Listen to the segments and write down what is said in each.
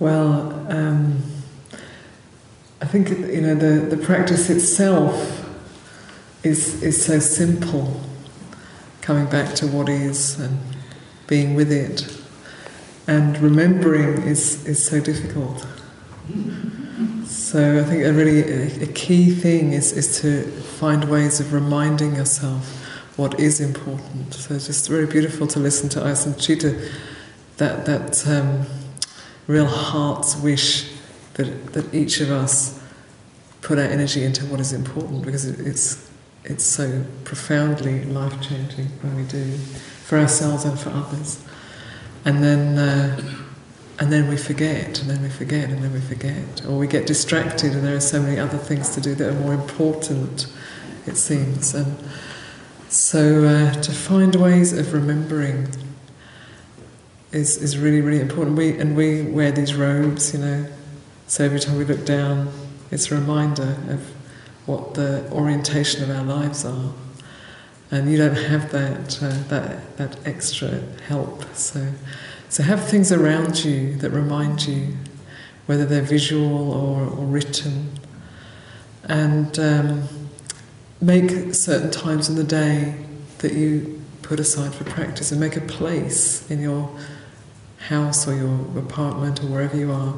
Well, um, I think you know the, the practice itself is is so simple, coming back to what is and being with it, and remembering is is so difficult. So I think a really a, key thing is is to find ways of reminding yourself what is important. So it's just very beautiful to listen to Ayya Santacitta, that that. Um, real heart's wish that, that each of us put our energy into what is important because it's, it's so profoundly life changing when we do for ourselves and for others. And then, uh, and then we forget, and then we forget, and then we forget. Or we get distracted, and there are so many other things to do that are more important, it seems. And so uh, to find ways of remembering is, is really, really important. We, and we wear these robes, you know, so every time we look down, it's a reminder of what the orientation of our lives are. And you don't have that, uh, that, that extra help. So, so have things around you that remind you, whether they're visual or, or written. And um, make certain times in the day that you put aside for practice and make a place in your house or your apartment or wherever you are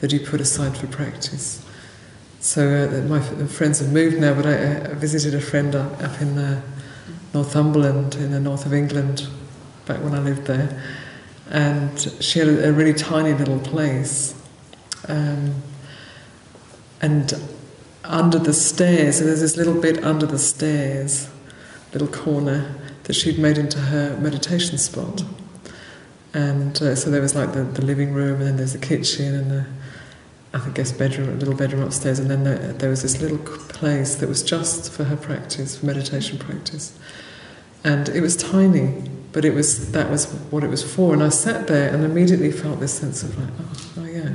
that you put aside for practice. So uh, my friends have moved now, but I, I visited a friend up, up in uh, Northumberland, in the north of England, back when I lived there, and she had a, a really tiny little place, um, and under the stairs, so there's this little bit under the stairs, little corner that she'd made into her meditation spot. And uh, so there was like the, the living room, and then there's the kitchen, and the, I guess bedroom, a little bedroom upstairs, and then there, there was this little place that was just for her practice, for meditation practice. And it was tiny, but it was that was what it was for. And I sat there and immediately felt this sense of like, oh, oh yeah,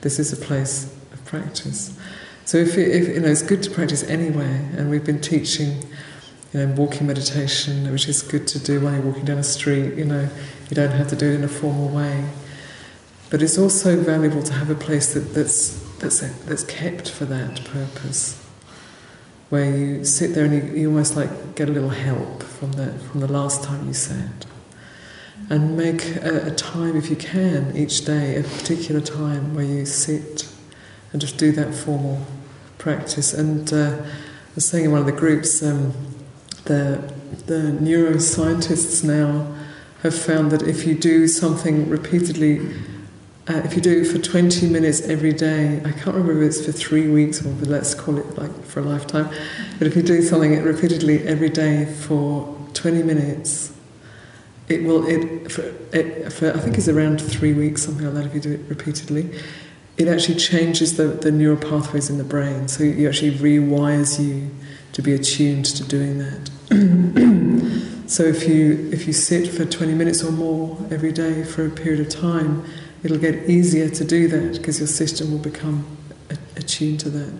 this is a place of practice. So if, if you know, it's good to practice anywhere, and we've been teaching you know, walking meditation, which is good to do while you're walking down a street. You know, you don't have to do it in a formal way. But it's also valuable to have a place that, that's, that's, that's kept for that purpose, where you sit there and you, you almost like get a little help from the, from the last time you sat. And make a, a time, if you can, each day, a particular time where you sit and just do that formal practice. And uh, I was saying in one of the groups, um, the, the neuroscientists now have found that if you do something repeatedly, uh, if you do it for 20 minutes every day, I can't remember if it's for three weeks or let's call it like for a lifetime, but if you do something repeatedly every day for 20 minutes, it will, it for, it, for I think it's around three weeks, something like that, if you do it repeatedly, it actually changes the, the neural pathways in the brain. So it actually rewires you to be attuned to doing that. so if you if you sit for 20 minutes or more every day for a period of time, it'll get easier to do that because your system will become attuned to that.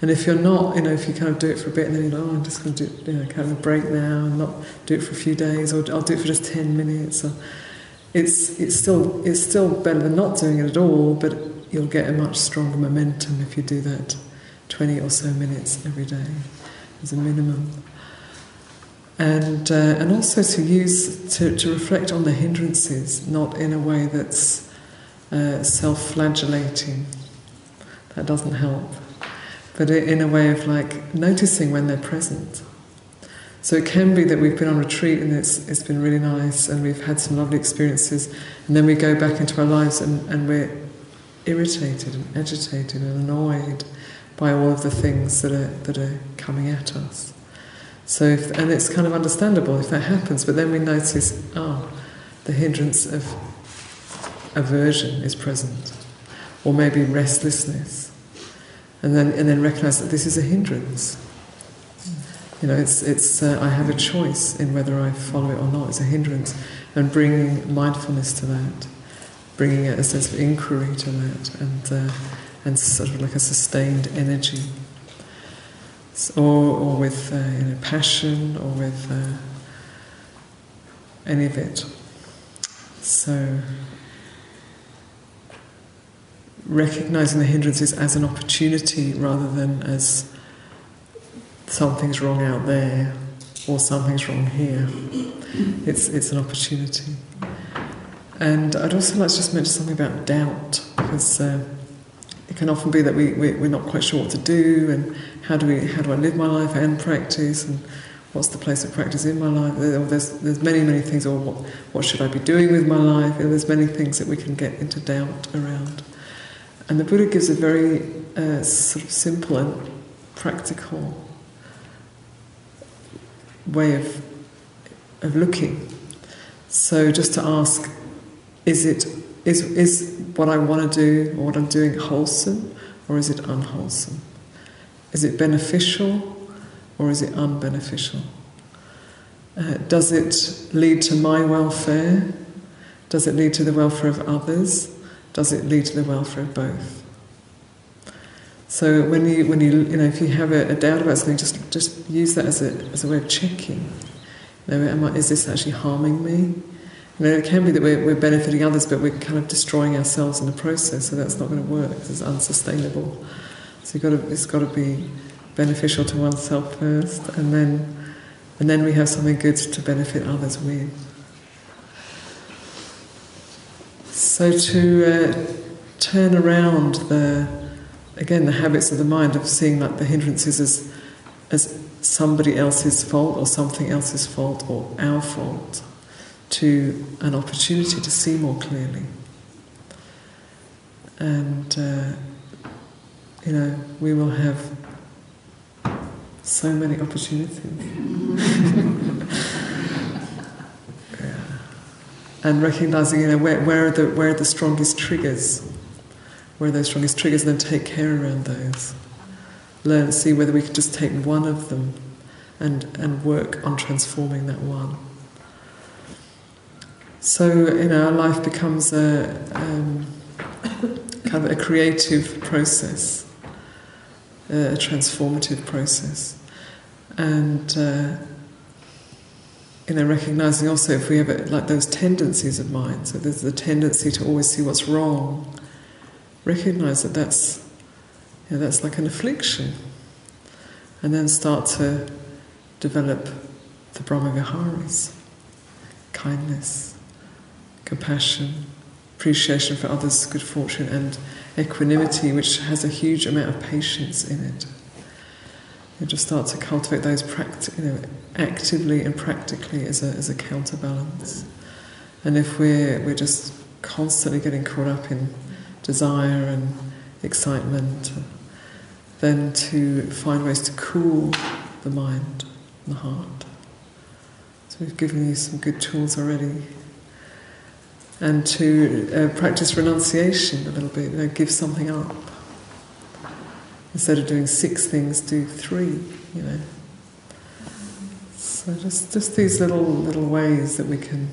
And if you're not, you know, if you kind of do it for a bit and then you know, oh, I'm just going to do, you know, kind of a break now and not do it for a few days, or I'll do it for just 10 minutes. Or, it's it's still it's still better than not doing it at all, but you'll get a much stronger momentum if you do that 20 or so minutes every day as a minimum. And, uh, and also to use, to, to reflect on the hindrances, not in a way that's uh, self flagellating. That doesn't help. But in a way of like noticing when they're present. So it can be that we've been on retreat and it's, it's been really nice and we've had some lovely experiences, and then we go back into our lives and, and we're irritated and agitated and annoyed by all of the things that are, that are coming at us. So, if, and it's kind of understandable if that happens, but then we notice, oh, the hindrance of aversion is present, or maybe restlessness, and then and then recognize that this is a hindrance. You know, it's it's uh, I have a choice in whether I follow it or not. It's a hindrance, and bringing mindfulness to that, bringing a sense of inquiry to that, and. Uh, and sort of like a sustained energy. Or, or with uh, you know, passion or with uh, any of it. So, recognizing the hindrances as an opportunity rather than as something's wrong out there or something's wrong here. It's, it's an opportunity. And I'd also like to just mention something about doubt, because uh, it can often be that we, we, we're not quite sure what to do, and how do, we, how do I live my life and practice, and what's the place of practice in my life? There's, there's many, many things, or what, what should I be doing with my life? There's many things that we can get into doubt around. And the Buddha gives a very uh, sort of simple and practical way of, of looking. So just to ask, is it is is what I want to do or what I'm doing wholesome or is it unwholesome? Is it beneficial or is it unbeneficial? Uh, does it lead to my welfare? Does it lead to the welfare of others? Does it lead to the welfare of both? So when you when you you know if you have a, a doubt about something, just just use that as a as a way of checking. You know, I, is this actually harming me? It can be that we're, we're benefiting others, but we're kind of destroying ourselves in the process. So that's not going to work. It's unsustainable. So got to, it's got to be beneficial to oneself first, and then and then we have something good to benefit others with. So to uh, turn around the again the habits of the mind of seeing like the hindrances as as somebody else's fault or something else's fault or our fault to an opportunity to see more clearly. And uh, you know, we will have so many opportunities. yeah. And recognizing, you know, where, where, are the, where are the strongest triggers? Where are those strongest triggers, and then take care around those. Learn, see whether we can just take one of them and, and work on transforming that one. So, you know, our life becomes a um, kind of a creative process a transformative process. And uh, you know, recognizing also if we have like those tendencies of mind, so there's the tendency to always see what's wrong, recognize that that's you know, that's like an affliction, and then start to develop the Brahma Viharas, kindness, compassion, appreciation for others' good fortune, and equanimity, which has a huge amount of patience in it. You just start to cultivate those practi- you know, actively and practically as a, as a counterbalance. And if we're, we're just constantly getting caught up in desire and excitement, then to find ways to cool the mind and the heart. So we've given you some good tools already and to uh, practice renunciation a little bit, you know, give something up. Instead of doing six things, do three, you know. So just, just these little little ways that we can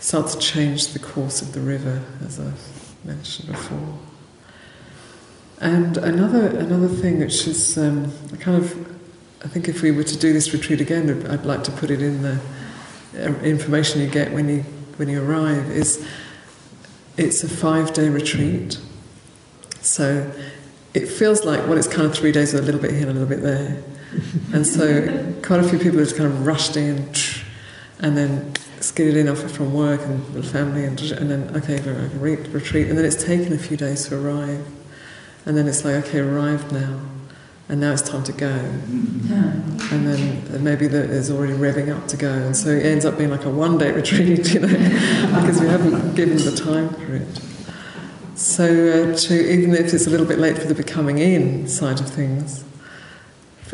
start to change the course of the river, as I've mentioned before. And another another thing which is um, kind of, I think if we were to do this retreat again, I'd like to put it in the uh, information you get when you when you arrive is it's a five day retreat. So it feels like, well, it's kind of three days with a little bit here and a little bit there. And so quite a few people have just kind of rushed in and then skidded in off from work and the family and, and then, okay, retreat. And then it's taken a few days to arrive. And then it's like, okay, arrived now and now it's time to go. And then maybe it's already revving up to go, and so it ends up being like a one day retreat, you know, because we haven't given the time for it. So, uh, to, even if it's a little bit late for the becoming in side of things,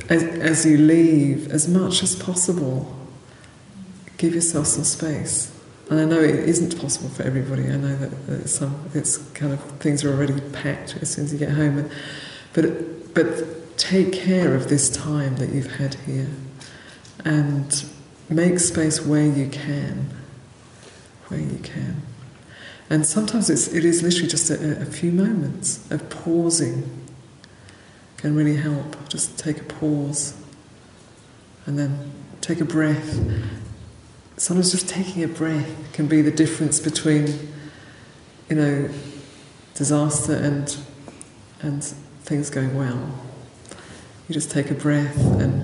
as, as you leave, as much as possible, give yourself some space. And I know it isn't possible for everybody. I know that, that some it's kind of things are already packed as soon as you get home, but but take care of this time that you've had here and make space where you can. Where you can. And sometimes it's, it is literally just a, a few moments of pausing can really help. Just take a pause and then take a breath. Sometimes just taking a breath can be the difference between, you know, disaster and and things going well. You just take a breath and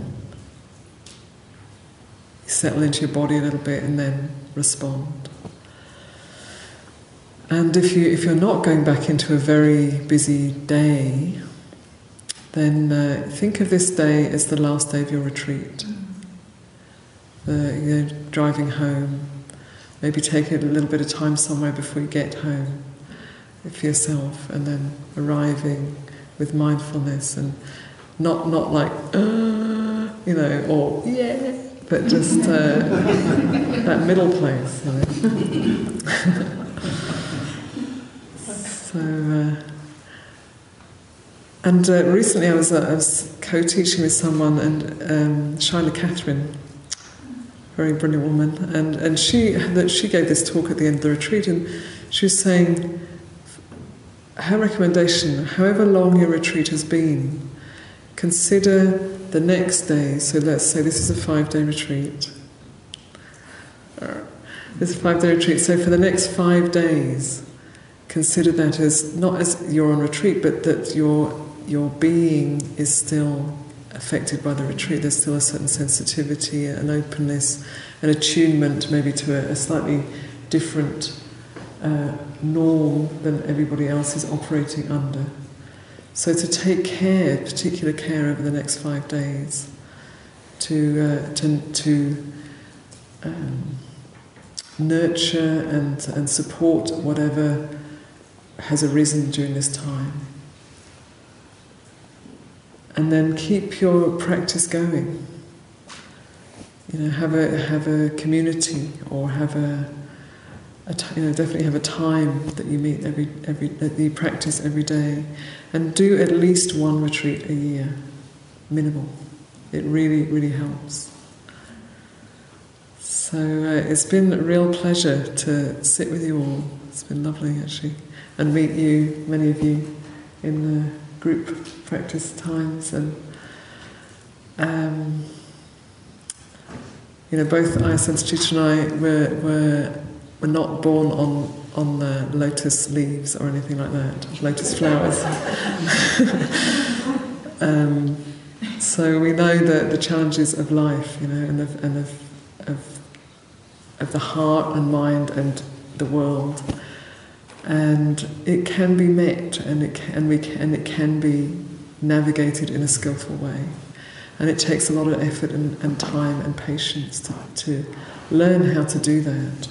you settle into your body a little bit and then respond. And if you if you're not going back into a very busy day, then uh, think of this day as the last day of your retreat. Uh, you know, driving home, maybe take a little bit of time somewhere before you get home for yourself, and then arriving with mindfulness and not not like uh, you know or yeah, but just uh, that middle place. You know? so. Uh, and uh, recently I was, uh, I was co-teaching with someone, and um, Shaila Catherine, very brilliant woman, and, and she, that she gave this talk at the end of the retreat, and she was saying, her recommendation, however long your retreat has been, consider the next day. So let's say this is a five day retreat. This is a five day retreat. So for the next five days, consider that as not as you're on retreat, but that your your being is still affected by the retreat. There's still a certain sensitivity, an openness, an attunement maybe to a, a slightly different uh, norm than everybody else is operating under. So to take care, particular care over the next five days, to uh, to, to um, nurture and and support whatever has arisen during this time and then keep your practice going. You know, have a have a community or have a, you know definitely have a time that you meet every every that you practice every day, and do at least one retreat a year, minimal. It really really helps. So uh, it's been a real pleasure to sit with you all. It's been lovely actually, and meet you, many of you, in the group practice times and um, you know both Ayya Santacitta and I were, were were not born on on the lotus leaves or anything like that, lotus flowers. um, so we know the, the challenges of life, you know, and of, and of, of, of the heart and mind and the world. And it can be met and it can, and we can, and it can be navigated in a skillful way. And it takes a lot of effort and, and time and patience to, to learn how to do that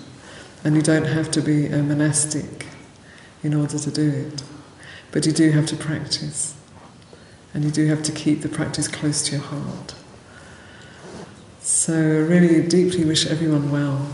and you don't have to be a monastic in order to do it. But you do have to practice. And you do have to keep the practice close to your heart. So I really deeply wish everyone well